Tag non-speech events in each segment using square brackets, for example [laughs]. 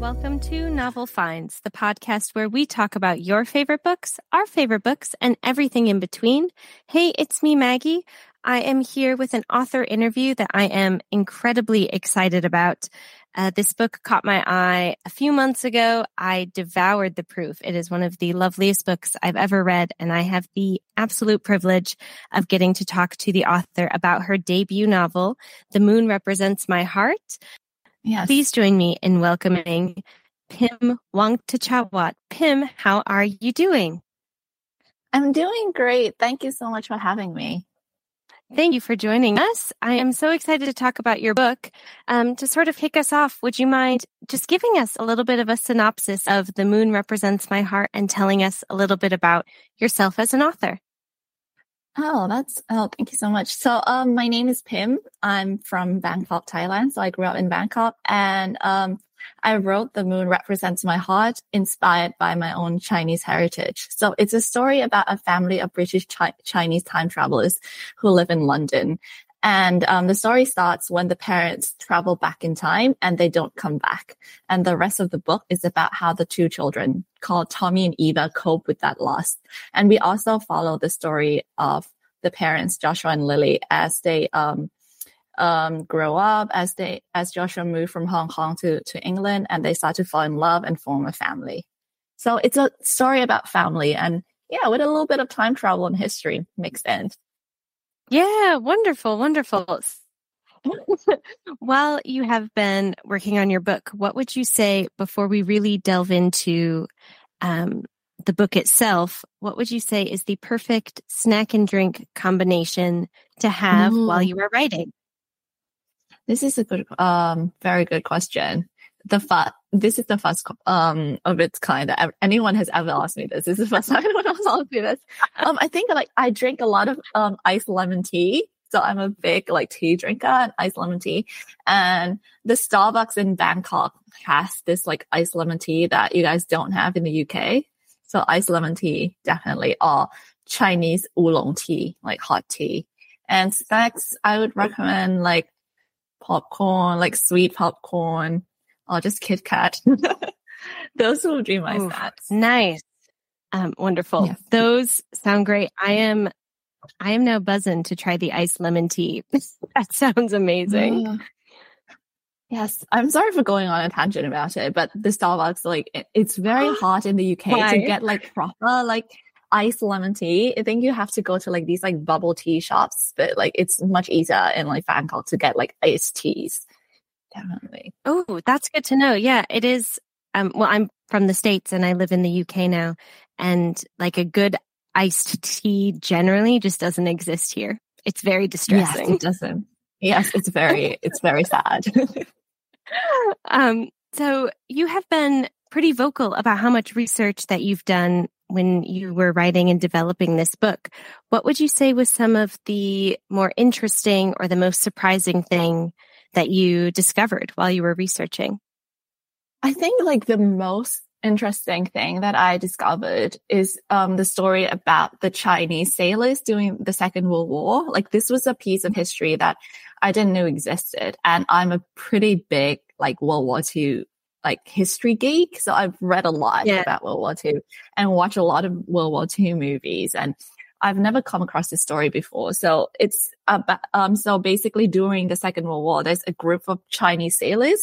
Welcome to Novel Finds, the podcast where we talk about your favorite books, our favorite books, and everything in between. Hey, it's me, Maggie. I am here with an author interview that I am incredibly excited about. Uh, this book caught my eye a few months ago. I devoured the proof. It is one of the loveliest books I've ever read, and I have the absolute privilege of getting to talk to the author about her debut novel, The Moon Represents My Heart. Yes. Please join me in welcoming Pim Wangtechawat. Pim, how are you doing? I'm doing great. Thank you so much for having me. Thank you for joining us. I am so excited to talk about your book. Um, to sort of kick us off, would you mind just giving us a little bit of a synopsis of The Moon Represents My Heart and telling us a little bit about yourself as an author? Oh, that's oh, thank you so much. So, um, my name is Pim. I'm from Bangkok, Thailand. So I grew up in Bangkok, and um, I wrote "The Moon Represents My Heart," inspired by my own Chinese heritage. So it's a story about a family of British Chi- Chinese time travelers who live in London. And um, the story starts when the parents travel back in time and they don't come back. And the rest of the book is about how the two children called Tommy and Eva cope with that loss. And we also follow the story of the parents, Joshua and Lily, as they um, um, grow up, as they as Joshua moved from Hong Kong to, to England and they start to fall in love and form a family. So it's a story about family and yeah, with a little bit of time travel and history mixed in. Yeah, wonderful, wonderful. [laughs] While you have been working on your book, what would you say before we really delve into um, the book itself? What would you say is the perfect snack and drink combination to have Ooh. while you are writing? This is a good, um, very good question. The first, this is the first um of its kind that anyone has ever asked me this. This is the first [laughs] time anyone has asked me this. Um, I think like I drink a lot of um iced lemon tea so I'm a big like tea drinker and iced lemon tea. And the Starbucks in Bangkok has this like iced lemon tea that you guys don't have in the UK. So iced lemon tea, definitely, or Chinese oolong tea, like hot tea. And snacks, I would recommend like popcorn, like sweet popcorn, or just Kit Kat. [laughs] Those will be my Ooh, snacks. Nice. Um, wonderful. Yes. Those sound great. I am I am now buzzing to try the iced lemon tea. [laughs] that sounds amazing. Uh, yes, I'm sorry for going on a tangent about it, but the Starbucks, like, it, it's very [gasps] hard in the UK Why? to get like proper, like, iced lemon tea. I think you have to go to like these like bubble tea shops, but like it's much easier in like Bangkok to get like iced teas. Definitely. Oh, that's good to know. Yeah, it is. Um, well, I'm from the States and I live in the UK now. And like a good iced tea generally just doesn't exist here. It's very distressing. Yes, it doesn't. Yes, it's very, it's very sad. [laughs] um, so you have been pretty vocal about how much research that you've done when you were writing and developing this book. What would you say was some of the more interesting or the most surprising thing that you discovered while you were researching? I think like the most interesting thing that I discovered is um, the story about the Chinese sailors during the Second World War. Like this was a piece of history that I didn't know existed, and I'm a pretty big like World War II like history geek, so I've read a lot yeah. about World War II and watched a lot of World War II movies and. I've never come across this story before. So it's about, um, so basically during the Second World War, there's a group of Chinese sailors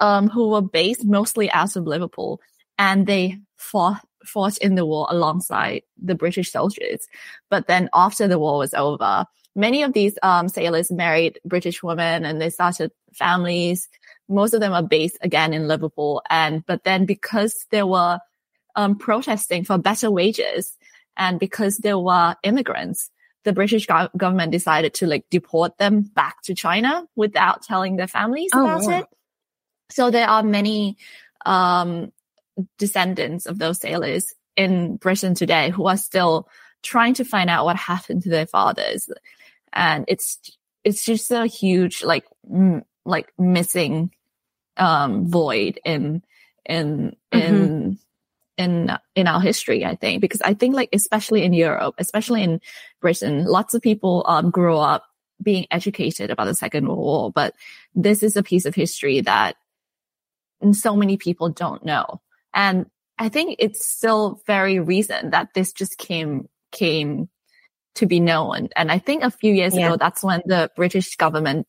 um, who were based mostly out of Liverpool, and they fought fought in the war alongside the British soldiers. But then after the war was over, many of these um, sailors married British women and they started families. Most of them are based again in Liverpool, and but then because they were um, protesting for better wages, and because they were immigrants, the British go- government decided to like deport them back to China without telling their families oh, about wow. it. So there are many um, descendants of those sailors in Britain today who are still trying to find out what happened to their fathers, and it's it's just a huge like m- like missing um, void in in mm-hmm. in in in our history i think because i think like especially in europe especially in britain lots of people um grow up being educated about the second world war but this is a piece of history that so many people don't know. And I think it's still very recent that this just came, came to be known. And I think a few years yeah. ago, that's when the British government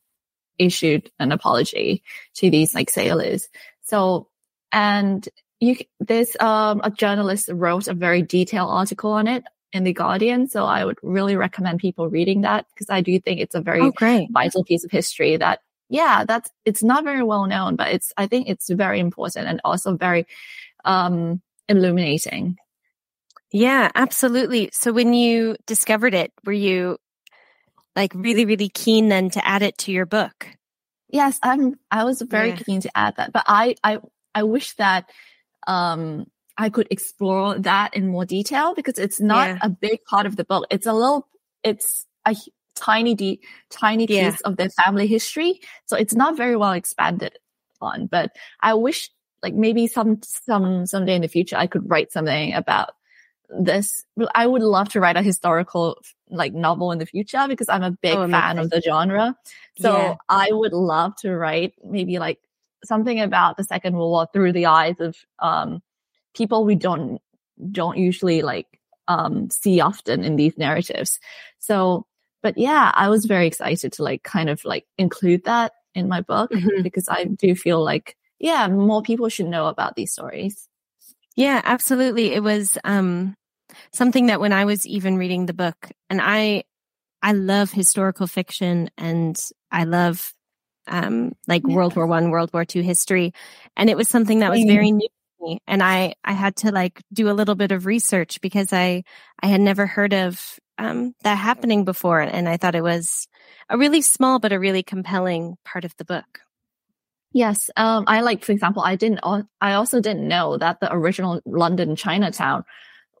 issued an apology to these like sailors. So, and you, there's, um, a journalist wrote a very detailed article on it in the Guardian. So I would really recommend people reading that because I do think it's a very oh, vital piece of history that, yeah, that's, it's not very well known, but it's, I think it's very important and also very, um, illuminating. Yeah, absolutely. So when you discovered it, were you like really, really keen then to add it to your book? Yes, I'm, I was very yeah. keen to add that, but I, I, I wish that, um, I could explore that in more detail because it's not yeah. a big part of the book. It's a little, it's a tiny, de- tiny yeah. piece of their family history. So it's not very well expanded on, but I wish like maybe some, some, someday in the future, I could write something about this. I would love to write a historical like novel in the future because I'm a big oh, fan of the genre. So yeah. I would love to write maybe like something about the Second World War through the eyes of, um, people we don't don't usually like um, see often in these narratives. So, but yeah, I was very excited to like kind of like include that in my book mm-hmm. because I do feel like yeah, more people should know about these stories. Yeah, absolutely. It was um something that when I was even reading the book and I I love historical fiction and I love um like yeah. World War 1, World War 2 history and it was something that was very new to me and I, I had to like do a little bit of research because I, I had never heard of, um, that happening before. And I thought it was a really small, but a really compelling part of the book. Yes. Um, I like, for example, I didn't, I also didn't know that the original London Chinatown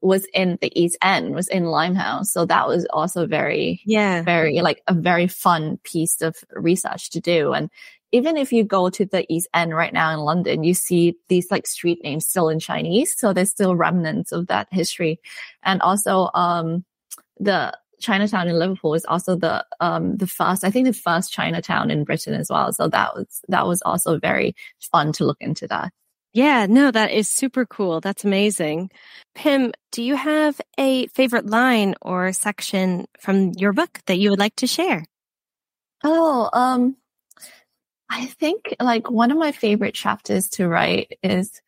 was in the East End, was in Limehouse. So that was also very, yeah, very like a very fun piece of research to do. And even if you go to the East End right now in London, you see these like street names still in Chinese. So there's still remnants of that history. And also, um, the Chinatown in Liverpool is also the, um, the first, I think the first Chinatown in Britain as well. So that was, that was also very fun to look into that. Yeah, no, that is super cool. That's amazing. Pim, do you have a favorite line or section from your book that you would like to share? Oh, um, I think like one of my favorite chapters to write is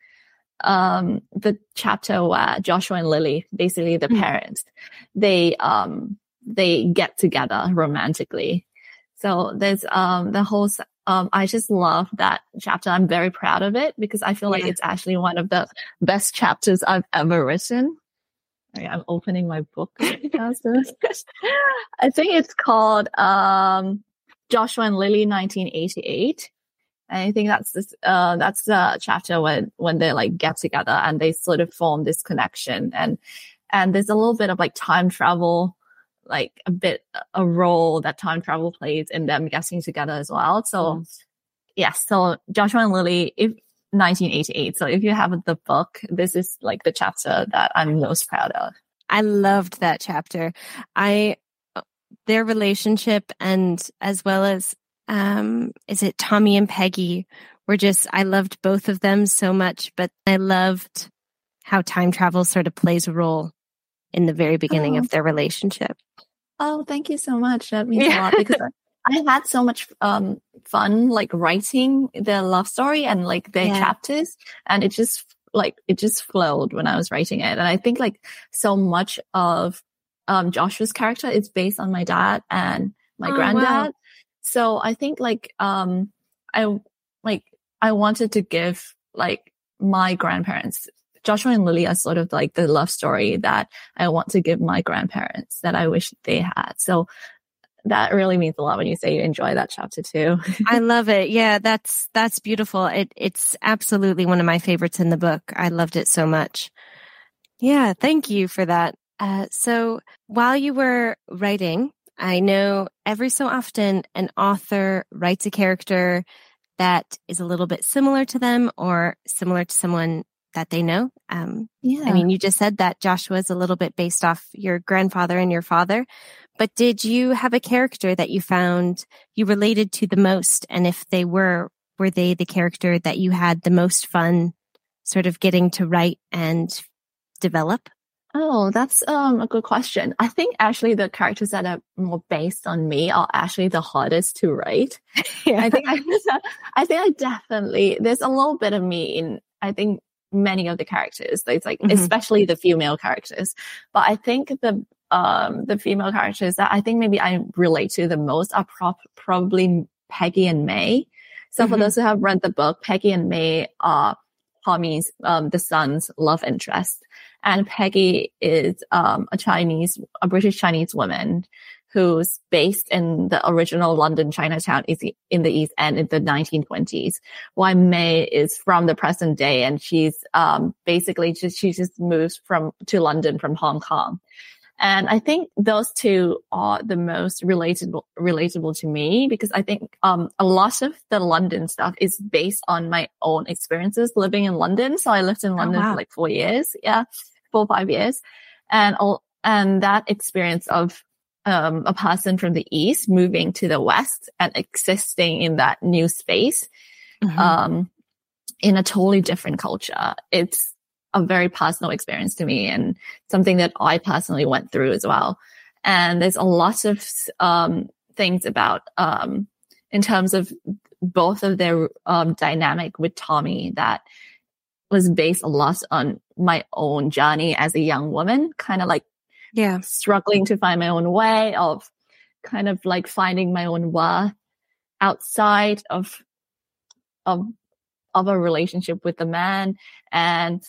um the chapter where Joshua and Lily, basically the mm-hmm. parents, they um they get together romantically. So there's um the whole um I just love that chapter. I'm very proud of it because I feel yeah. like it's actually one of the best chapters I've ever written. I'm opening my book. [laughs] I think it's called um Joshua and Lily 1988. And I think that's this, uh, that's the chapter when, when they like get together and they sort of form this connection and, and there's a little bit of like time travel, like a bit, a role that time travel plays in them getting together as well. So mm. yes, so Joshua and Lily, if 1988. So if you have the book, this is like the chapter that I'm most proud of. I loved that chapter. I their relationship and as well as um is it Tommy and Peggy were just I loved both of them so much, but I loved how time travel sort of plays a role in the very beginning oh. of their relationship. Oh, thank you so much. That means yeah. a lot because I, I, had so much um fun like writing the love story and like their yeah. chapters and it just like it just flowed when I was writing it. And I think like so much of um, Joshua's character is based on my dad and my oh, granddad. Wow. So I think like, um, I, like, I wanted to give like my grandparents, Joshua and Lily are sort of like the love story that I want to give my grandparents that I wish they had. So that really means a lot when you say you enjoy that chapter too. I [laughs] love it. Yeah, that's that's beautiful. It it's absolutely one of my favorites in the book. I loved it so much. Yeah, thank you for that. Uh, so while you were writing, I know every so often an author writes a character that is a little bit similar to them or similar to someone that they know. Um, yeah. I mean, you just said that Joshua is a little bit based off your grandfather and your father, but did you have a character that you found you related to the most? And if they were were they the character that you had the most fun sort of getting to write and develop? Oh, that's um, a good question. I think actually the characters that are more based on me are actually the hardest to write. [laughs] yeah. I think I, [laughs] I think I definitely there's a little bit of me in I think many of the characters. It's like mm-hmm. especially the female characters. But I think the um the female characters that I think maybe I relate to the most are pro- probably Peggy and May. So mm-hmm. for those who have read the book, Peggy and May are Tommy's um the son's love interest. And Peggy is um, a Chinese, a British Chinese woman who's based in the original London Chinatown is in the East End in the 1920s. While May is from the present day and she's um, basically just she just moves from to London from Hong Kong. And I think those two are the most relatable, relatable to me because I think, um, a lot of the London stuff is based on my own experiences living in London. So I lived in oh, London oh, wow. for like four years. Yeah. Four, five years. And all, and that experience of, um, a person from the East moving to the West and existing in that new space, mm-hmm. um, in a totally different culture. It's, a very personal experience to me and something that I personally went through as well. And there's a lot of um, things about um, in terms of both of their um, dynamic with Tommy that was based a lot on my own journey as a young woman, kind of like yeah, struggling to find my own way of kind of like finding my own worth outside of of of a relationship with the man and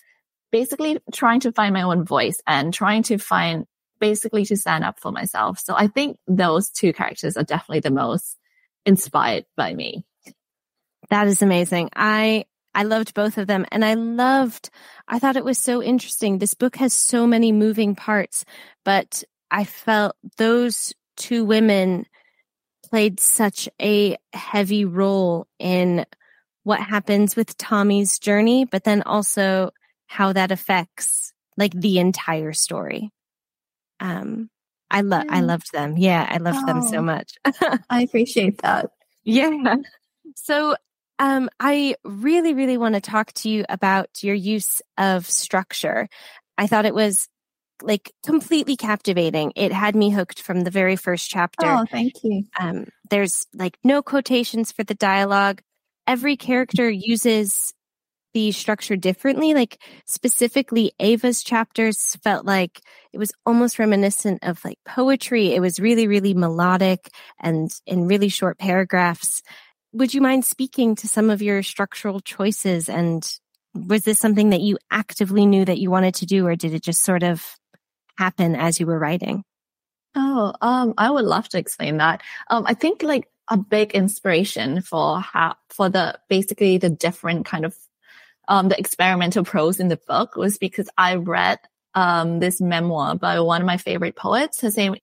basically trying to find my own voice and trying to find basically to stand up for myself. So I think those two characters are definitely the most inspired by me. That is amazing. I I loved both of them and I loved I thought it was so interesting. This book has so many moving parts, but I felt those two women played such a heavy role in what happens with Tommy's journey, but then also how that affects like the entire story. Um, I love. I loved them. Yeah, I loved oh, them so oh. much. [laughs] I appreciate that. Yeah. So, um, I really, really want to talk to you about your use of structure. I thought it was like completely captivating. It had me hooked from the very first chapter. Oh, thank you. Um, there's like no quotations for the dialogue. Every character uses the structure differently. Like specifically Ava's chapters felt like it was almost reminiscent of like poetry. It was really, really melodic and in really short paragraphs. Would you mind speaking to some of your structural choices? And was this something that you actively knew that you wanted to do, or did it just sort of happen as you were writing? Oh, um, I would love to explain that. Um, I think like a big inspiration for how, for the, basically the different kind of um, the experimental prose in the book was because I read um, this memoir by one of my favorite poets. Her name,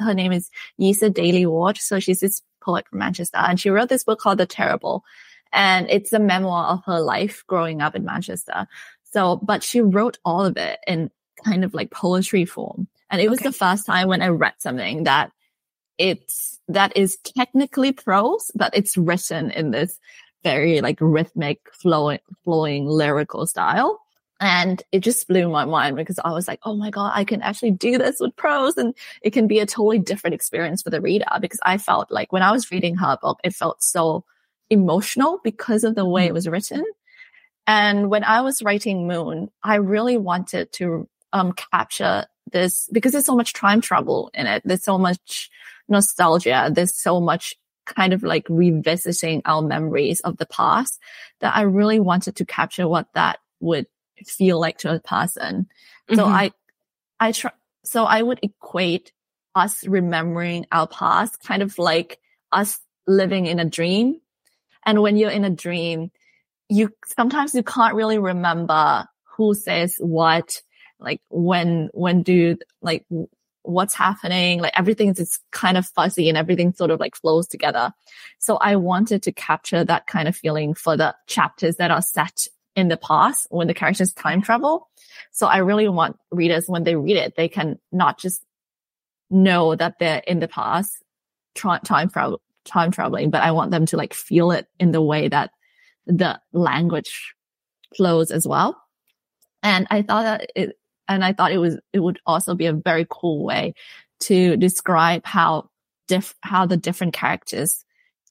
her name is Yrsa Daley-Ward. So she's this poet from Manchester and she wrote this book called The Terrible. And it's a memoir of her life growing up in Manchester. So, but she wrote all of it in kind of like poetry form. And it was okay. the first time when I read something that it's, that is technically prose, but it's written in this very like rhythmic, flowing, flowing lyrical style. And it just blew my mind because I was like, oh my God, I can actually do this with prose and it can be a totally different experience for the reader because I felt like when I was reading her book, it felt so emotional because of the way it was written. And when I was writing Moon, I really wanted to um, capture this because there's so much time travel in it. There's so much nostalgia. There's so much kind of like revisiting our memories of the past that I really wanted to capture what that would feel like to a person. Mm-hmm. So I, I try, so I would equate us remembering our past kind of like us living in a dream. And when you're in a dream, you sometimes you can't really remember who says what, like when, when do, like what's happening. Like everything is kind of fuzzy and everything sort of like flows together. So I wanted to capture that kind of feeling for the chapters that are set in the past when the characters time travel. So I really want readers when they read it, they can not just know that they're in the past time travel, time traveling, but I want them to like feel it in the way that the language flows as well. And I thought that it, and I thought it was, it would also be a very cool way to describe how diff, how the different characters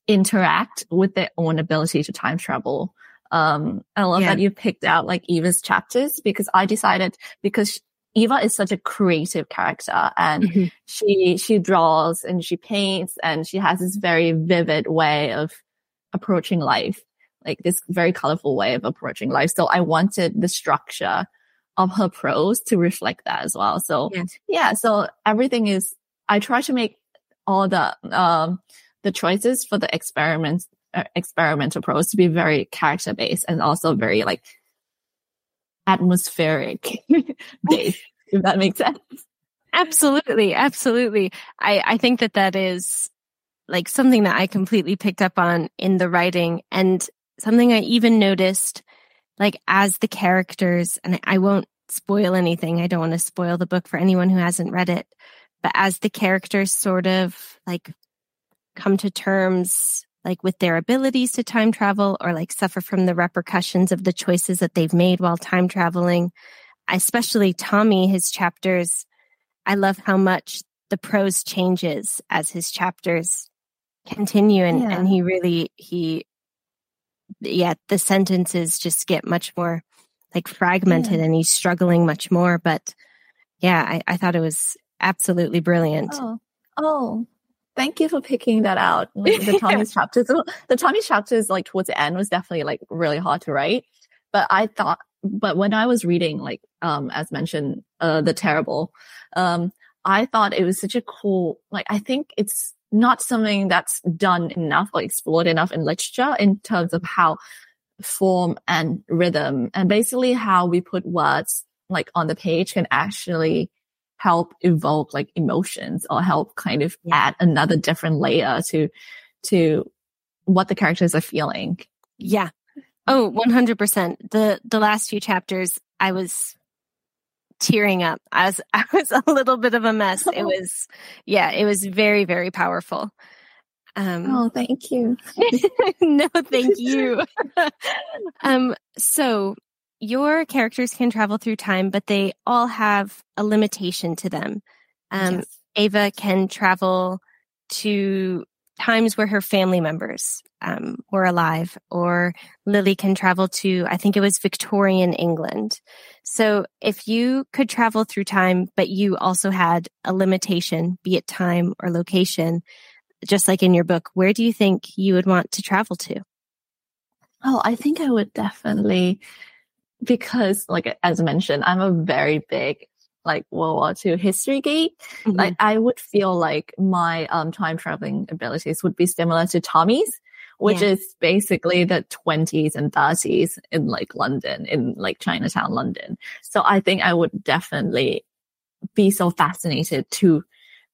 interact with their own ability to time travel. Um, I love yeah. that you picked out like Eva's chapters because I decided because Eva is such a creative character and mm-hmm. she, she draws and she paints and she has this very vivid way of approaching life, like this very colorful way of approaching life. So I wanted the structure of her prose to reflect that as well. So yes. yeah, so everything is, I try to make all the, um, the choices for the experiments, experimental prose to be very character based and also very like atmospheric [laughs] based, if that makes sense. Absolutely. Absolutely. I, I think that that is like something that I completely picked up on in the writing and something I even noticed like as the characters, and I won't spoil anything. I don't want to spoil the book for anyone who hasn't read it, but as the characters sort of like come to terms like with their abilities to time travel or like suffer from the repercussions of the choices that they've made while time traveling. Especially Tommy, his chapters, I love how much the prose changes as his chapters continue and, yeah. and he really he yeah the sentences just get much more like fragmented yeah. and he's struggling much more but yeah I, I thought it was absolutely brilliant oh oh thank you for picking that out. Like, the [laughs] Tommy's chapters, the Tommy's chapters, like towards the end, was definitely like really hard to write. But I thought, but when I was reading, like um, as mentioned, uh, the terrible, um, I thought it was such a cool. Like I think it's not something that's done enough or explored enough in literature in terms of how form and rhythm and basically how we put words like on the page can actually help evoke like emotions or help kind of yeah. add another different layer to, to what the characters are feeling. Yeah. Oh, 100%. The, the last few chapters, I was tearing up. I was, [laughs] I was a little bit of a mess. It [laughs] was, yeah, it was very, very powerful. Um, oh, thank you. [laughs] no, thank you. um, so your characters can travel through time, but they all have a limitation to them. Um, yes. Ava can travel to times where her family members um, were alive, or Lily can travel to, I think it was Victorian England. So if you could travel through time, but you also had a limitation, be it time or location, just like in your book, where do you think you would want to travel to? Oh, I think I would definitely because like as mentioned, I'm a very big like World War II history geek. Mm-hmm. Like I would feel like my um time traveling abilities would be similar to Tommy's, which is basically the 20s and 30s in like London, in like Chinatown, London. So I think I would definitely be so fascinated to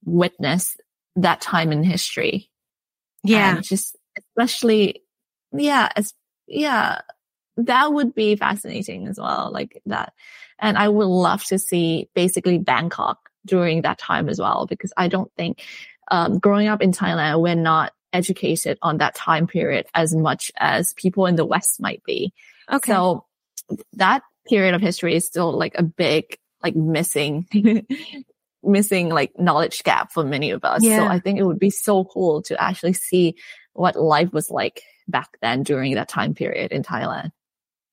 witness that time in history. Yeah. And just especially, yeah, as, yeah, that would be fascinating as well, like that. And I would love to see basically Bangkok during that time as well, because I don't think, um, growing up in Thailand, we're not educated on that time period as much as people in the West might be. Okay. So that period of history is still like a big, like missing, [laughs] missing like knowledge gap for many of us. Yeah. So I think it would be so cool to actually see what life was like back then during that time period in Thailand.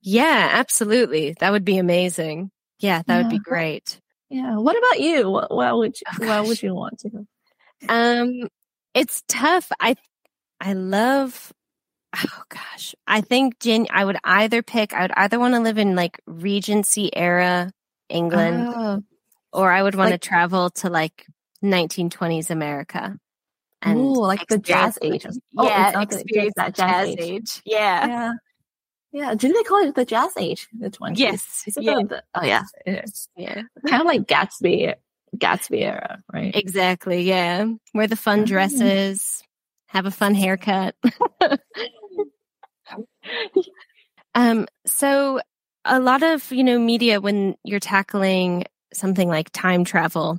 Yeah, absolutely. That would be amazing. Yeah, that yeah. would be great. Yeah. What about you? What, what would you, oh, would you want to? Um, it's tough. I, I love, oh gosh, I think Jen, I would either pick, I would either want to live in like Regency era England oh. or I would want like, to travel to like 1920s America. And Ooh, like the jazz age. Oh, yeah, experience that jazz, jazz age. age. Yeah. Yeah. Yeah, didn't they call it the Jazz Age? The 20s. Yes. Yeah. The, oh yeah. Yeah. Kind of like Gatsby, Gatsby era, right? Exactly. Yeah. Wear the fun dresses, have a fun haircut. [laughs] um. So a lot of you know media when you're tackling something like time travel.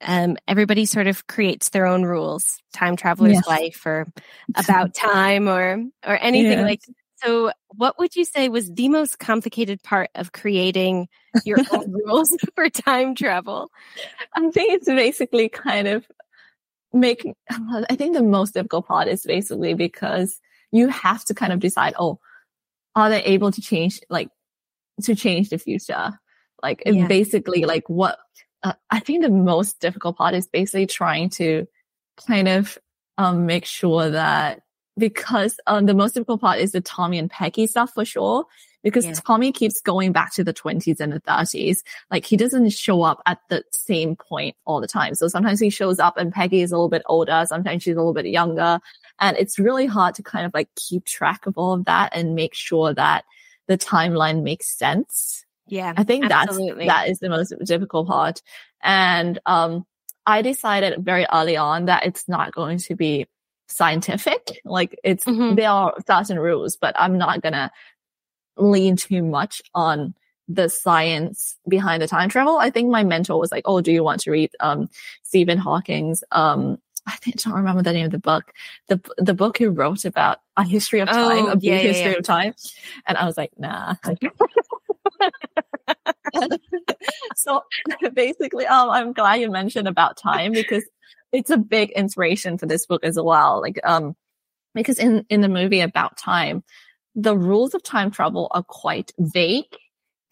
Um, everybody sort of creates their own rules, time traveler's yes. life or about time or, or anything yes. like So, what would you say was the most complicated part of creating your own [laughs] rules [laughs] for time travel? I think it's basically kind of making, I think the most difficult part is basically because you have to kind of decide, oh, are they able to change, like, to change the future? Like, yeah. basically, like, what, uh, I think the most difficult part is basically trying to kind of, um, make sure that because um, the most difficult part is the Tommy and Peggy stuff for sure. Because yeah. Tommy keeps going back to the 20s and the 30s. Like he doesn't show up at the same point all the time. So sometimes he shows up and Peggy is a little bit older. Sometimes she's a little bit younger. And it's really hard to kind of like keep track of all of that and make sure that the timeline makes sense. Yeah. I think absolutely. that's, that is the most difficult part. And, um, I decided very early on that it's not going to be scientific. Like it's, mm-hmm. there are certain rules, but I'm not gonna lean too much on the science behind the time travel. I think my mentor was like, Oh, do you want to read, um, Stephen Hawking's, um, I [laughs] think I don't remember the name of the book. The the book he wrote about a history of time, oh, a yeah, history yeah, yeah. of time. And I was like, nah. [laughs] [laughs] so [laughs] basically, um, I'm glad you mentioned about time because it's a big inspiration for this book as well. Like, um, because in, in the movie about time, the rules of time travel are quite vague.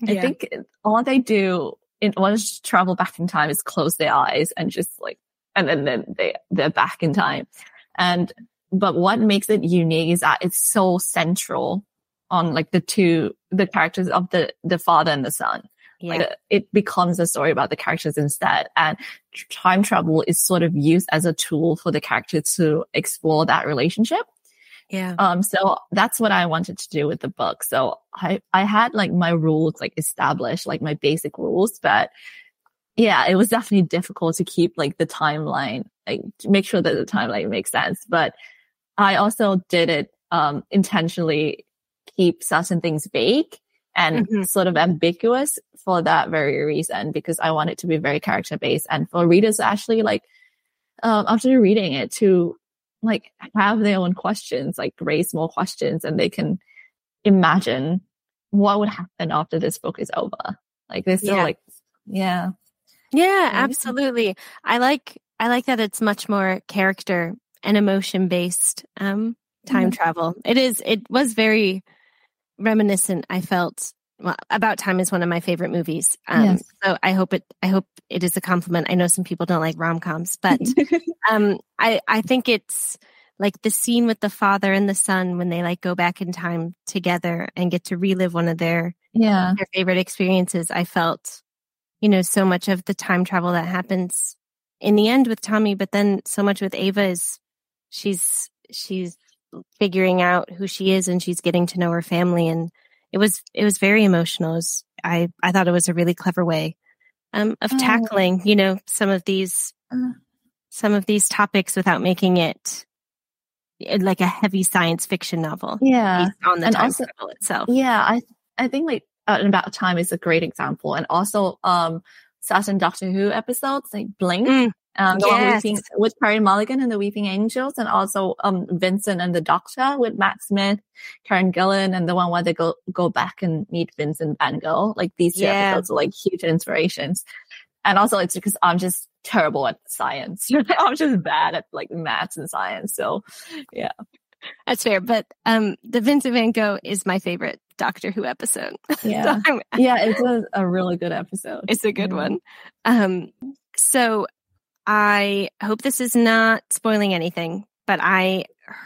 Yeah. I think all they do in order to travel back in time is close their eyes and just like, and then, then they, they're back in time. And, but what makes it unique is that it's so central on like the two, the characters of the, the father and the son. Yeah. Like it becomes a story about the characters instead. And time travel is sort of used as a tool for the character to explore that relationship. Yeah. Um, so that's what I wanted to do with the book. So I, I had like my rules like established, like my basic rules, but yeah, it was definitely difficult to keep like the timeline, like to make sure that the timeline makes sense. But I also did it, um, intentionally keep certain things vague and mm-hmm. sort of ambiguous for that very reason, because I want it to be very character based and for readers actually like, um, after reading it to like have their own questions, like raise more questions and they can imagine what would happen after this book is over. Like this yeah. like, yeah. Yeah, absolutely. I like, I like that it's much more character and emotion based, um, time mm-hmm. travel. It is, it was very, reminiscent I felt well, About Time is one of my favorite movies. Um, yes. so I hope it, I hope it is a compliment. I know some people don't like rom-coms, but, [laughs] um, I, I think it's like the scene with the father and the son when they like go back in time together and get to relive one of their, yeah, their favorite experiences. I felt, you know, so much of the time travel that happens in the end with Tommy, but then so much with Ava is she's, she's figuring out who she is and she's getting to know her family and it was it was very emotional. Was, I I thought it was a really clever way um, of oh. tackling you know some of these uh. some of these topics without making it eh, like a heavy science fiction novel. Yeah, on the and time also, itself. Yeah, I I think like uh, about time is a great example, and also um certain Doctor Who episodes like Blink. Mm. Um, the one weeping, with Carey Mulligan and the Weeping Angels, and also um, Vincent and the Doctor with Matt Smith, Karen Gillan, and the one where they go go back and meet Vincent Van Gogh. Like these two yeah. episodes are like huge inspirations. And also it's because I'm just terrible at science. [laughs] I'm just bad at like maths and science. So yeah. That's fair. But um the Vincent Van Gogh is my favorite Doctor Who episode. [laughs] Yeah. so yeah, it's a, a really good episode. It's a good yeah. one. Um so I hope this is not spoiling anything, but I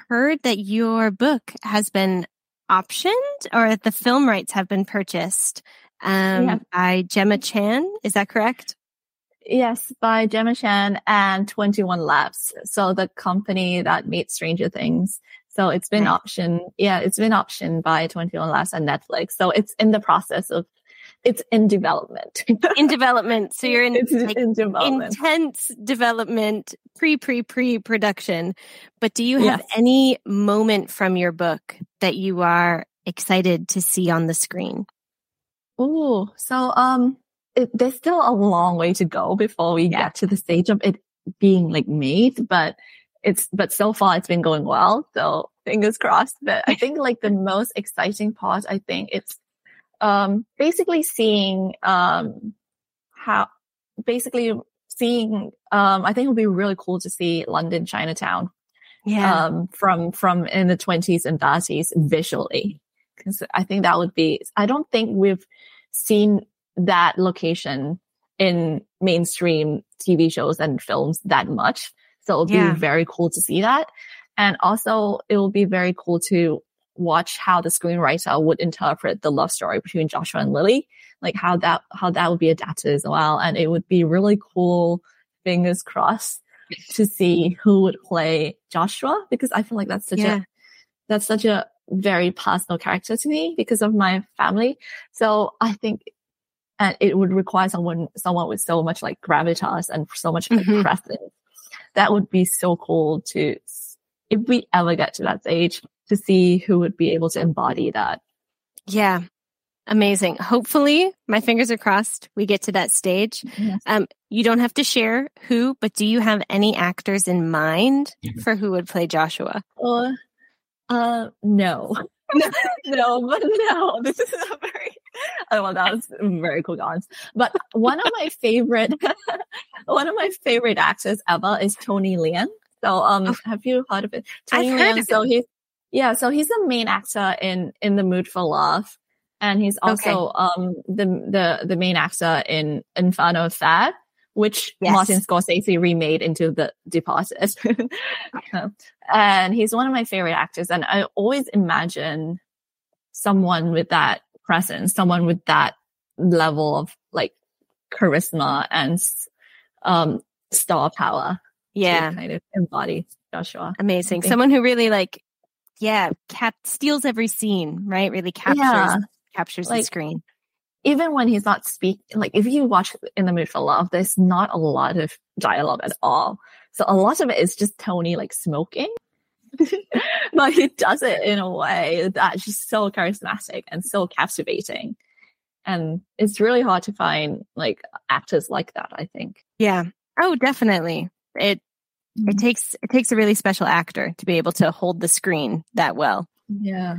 heard that your book has been optioned or the film rights have been purchased um, yeah. by Gemma Chan. Is that correct? Yes, by Gemma Chan and 21 Laps. So the company that made Stranger Things. So it's been right. optioned. Yeah, it's been optioned by 21 Laps and Netflix. So it's in the process of it's in development. [laughs] in development. So you're in, like, in development. intense development, pre, pre, pre production. But do you have yes. any moment from your book that you are excited to see on the screen? Oh, so, um, it, there's still a long way to go before we yeah. get to the stage of it being like made, but it's, but so far it's been going well. So fingers crossed. But I think like the most exciting part, I think it's um, basically seeing um, how basically seeing um, I think it would be really cool to see London Chinatown Yeah. um, from from in the 20s and 30s visually because I think that would be I don't think we've seen that location in mainstream TV shows and films that much so it'll Yeah. be very cool to see that and also it will be very cool to watch how the screenwriter would interpret the love story between Joshua and Lily like how that how that would be adapted as well and it would be really cool fingers crossed to see who would play Joshua because I feel like that's such Yeah. a that's such a very personal character to me because of my family. So I think and it would require someone someone with so much like gravitas and so much like, Mhm. presence. That would be so cool to if we ever get to that stage to see who would be able to embody that. Yeah. Amazing. Hopefully, my fingers are crossed. We get to that stage. Yes. Um, you don't have to share who, but do you have any actors in mind for who would play Joshua? Or uh [laughs] no. no, but no. This is a very oh well that was very cool guys. But one of my favorite [laughs] one of my favorite actors ever is Tony Leung. So um Oh. have you heard of it? I've Tony heard Leung, of so he's yeah, so he's the main actor in in The Mood for Love. And he's also um the the the main actor in Infernal Affair, which Yes. Martin Scorsese remade into The Departed. [laughs] and he's one of my favorite actors. And I always imagine someone with that presence, someone with that level of like charisma and um star power Yeah. kind of embody Joshua. Amazing. Someone who really like, yeah, cap steals every scene, right? Really captures Yeah. captures the screen. even when he's not speak, like if you watch In the Mood for Love, there's not a lot of dialogue at all. So a lot of it is just Tony like smoking. [laughs] but he does it in a way that's just so charismatic and so captivating. And it's really hard to find like actors like that, I think. Yeah. Oh, definitely. It it Mhm. takes it takes a really special actor to be able to hold the screen that well. Yeah.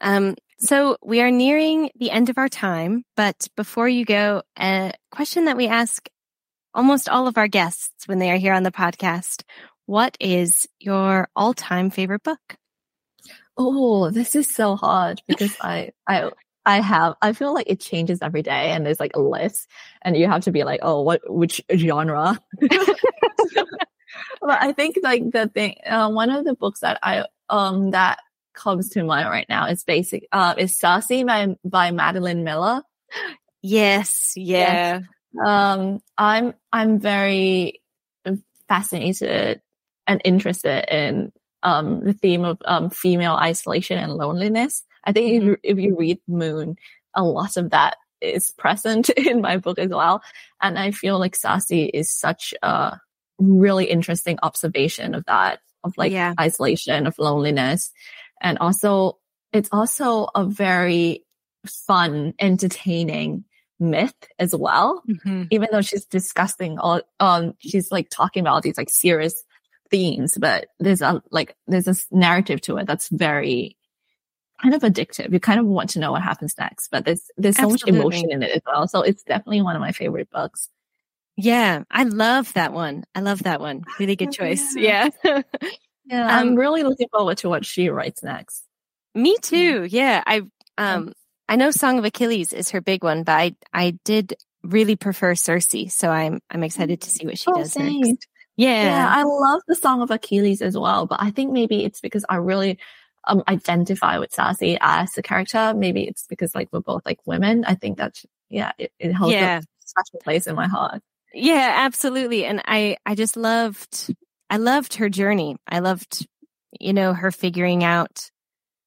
Um, so we are nearing the end of our time, but before you go, a question that we ask almost all of our guests when they are here on the podcast. What is your all-time favorite book? Oh, this is so hard because I, I, I have, I feel like it changes every day and there's like a list and you have to be like, oh, what, which genre? [laughs] [laughs] but I think like the thing, uh, one of the books that I, um, that comes to mind right now is basic, uh, is Circe by, by Madeline Miller. Yes, yeah. Um, I'm, I'm very fascinated and interested in, um, the theme of, um, female isolation and loneliness. I think if, if you read Moon, a lot of that is present [laughs] in my book as well. And I feel like Circe is such a really interesting observation of that, of like Yeah. isolation, of loneliness. And also, it's also a very fun, entertaining myth as well Mhm. even though she's discussing all um she's like talking about all these like serious themes but there's a like there's this narrative to it that's very kind of addictive you kind of want to know what happens next but there's there's so much emotion in it as well so it's definitely one of my favorite books Yeah, I love that one. I love that one. Really good choice. [laughs] Yeah. yeah Um, i'm really looking forward to what she writes next Me too. Yeah. I um I know Song of Achilles is her big one, but I I did really prefer Circe, so I'm I'm excited to see what she Oh, does same. next. Yeah. yeah i love the song of achilles as well but i think maybe it's because i really um identify with Circe as a character maybe it's because like we're both like women i think that's yeah it, it holds Yeah. a special place in my heart Yeah, absolutely. And I I just loved I loved her journey. I loved you know her figuring out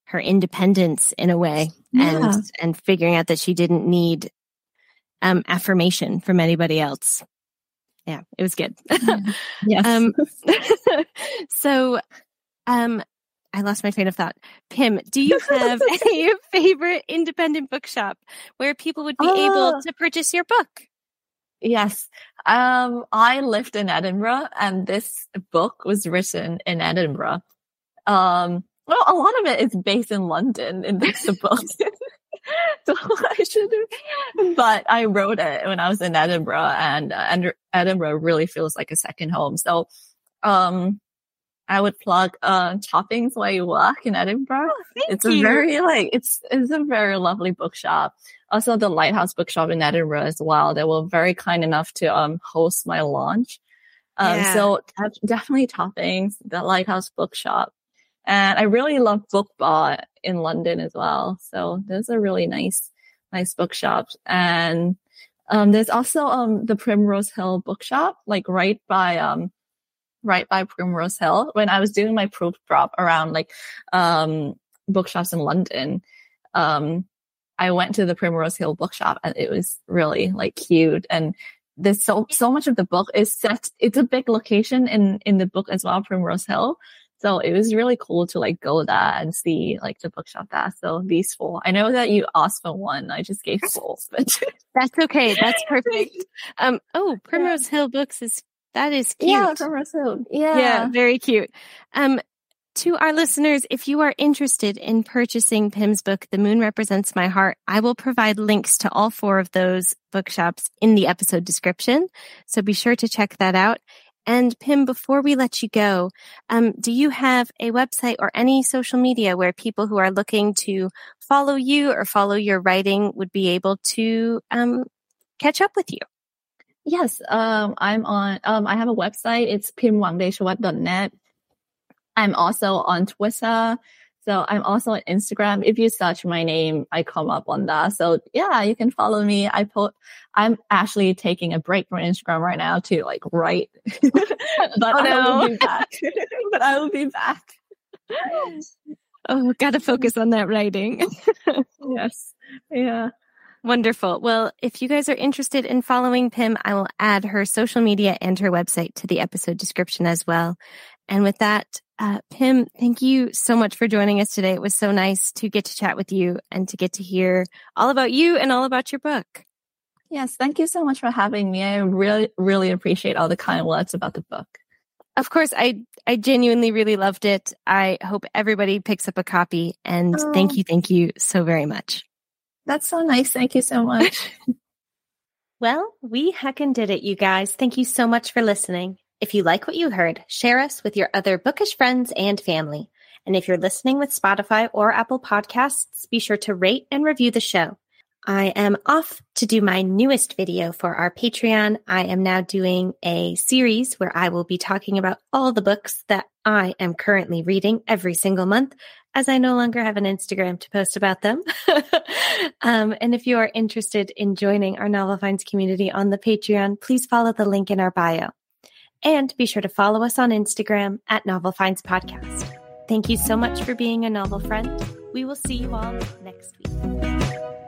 her independence in a way Yeah. and and figuring out that she didn't need um affirmation from anybody else. Yeah, it was good. [laughs] yes Um, [laughs] [laughs] so, um, I lost my train of thought. Pim, do you have a favorite independent bookshop where people would be able Oh. to purchase your book? Yes. Um, I lived in Edinburgh and this book was written in Edinburgh. Um, well, a lot of it is based in London in this [laughs] book. [laughs] so I should but I wrote it when I was in Edinburgh and, uh, Edinburgh really feels like a second home. So, um, I would plug, uh, toppings while you walk in Edinburgh. Oh, it's you. a very, like, it's, it's a very lovely bookshop. Also the Lighthouse Bookshop in Edinburgh as well. They were very kind enough to, um, host my launch. Um, Yeah. so definitely toppings, the Lighthouse Bookshop. And I really love Book Bar in London as well. So those are really nice, nice bookshops. And, um, there's also, um, the Primrose Hill bookshop, like right by, um, right by Primrose Hill. When I was doing my proof drop around like, um, bookshops in London, um, I went to the Primrose Hill bookshop and it was really like cute and there's so so much of the book is set it's a big location in in the book as well primrose hill so it was really cool to like go there and see like the bookshop there so these four i know that you asked for one i just gave four but That's okay. That's [laughs] perfect. Um, oh, Primrose Hill Books is that is cute. yeah primrose hill yeah yeah, very cute. Um, to our listeners, if you are interested in purchasing Pim's book, The Moon Represents My Heart, I will provide links to all four of those bookshops in the episode description. So be sure to check that out. And Pim, before we let you go, um, do you have a website or any social media where people who are looking to follow you or follow your writing would be able to um, catch up with you? Yes, um, I'm on, um, I have a website. It's pimwangtechawat.net. I'm also on Twitter. So I'm also on Instagram. If you search my name, I come up on that. So yeah, you can follow me. I put, I'm actually taking a break from Instagram right now to like write, [laughs] but Oh, I will be back. [laughs] but I will be back. [laughs] Oh, gotta focus on that writing. yes. Yeah. Wonderful. Well, if you guys are interested in following Pim, I will add her social media and her website to the episode description as well. And with that, uh, Pim, thank you so much for joining us today. It was so nice to get to chat with you and to get to hear all about you and all about your book. Yes. Thank you so much for having me. I really, really appreciate all the kind words about the book. Of course, I I genuinely really loved it. I hope everybody picks up a copy and Oh. thank you, thank you so very much. That's so nice. Thank you so much. [laughs] Well, we heckin' did it, you guys. Thank you so much for listening. If you like what you heard, share us with your other bookish friends and family. And if you're listening with Spotify or Apple Podcasts, be sure to rate and review the show. I am off to do my newest video for our Patreon. I am now doing a series where I will be talking about all the books that I am currently reading every single month, as I no longer have an Instagram to post about them. [laughs] um, and if you are interested in joining our Novel Finds community on the Patreon, please follow the link in our bio. And be sure to follow us on Instagram at Novel Finds Podcast. Thank you so much for being a novel friend. We will see you all next week.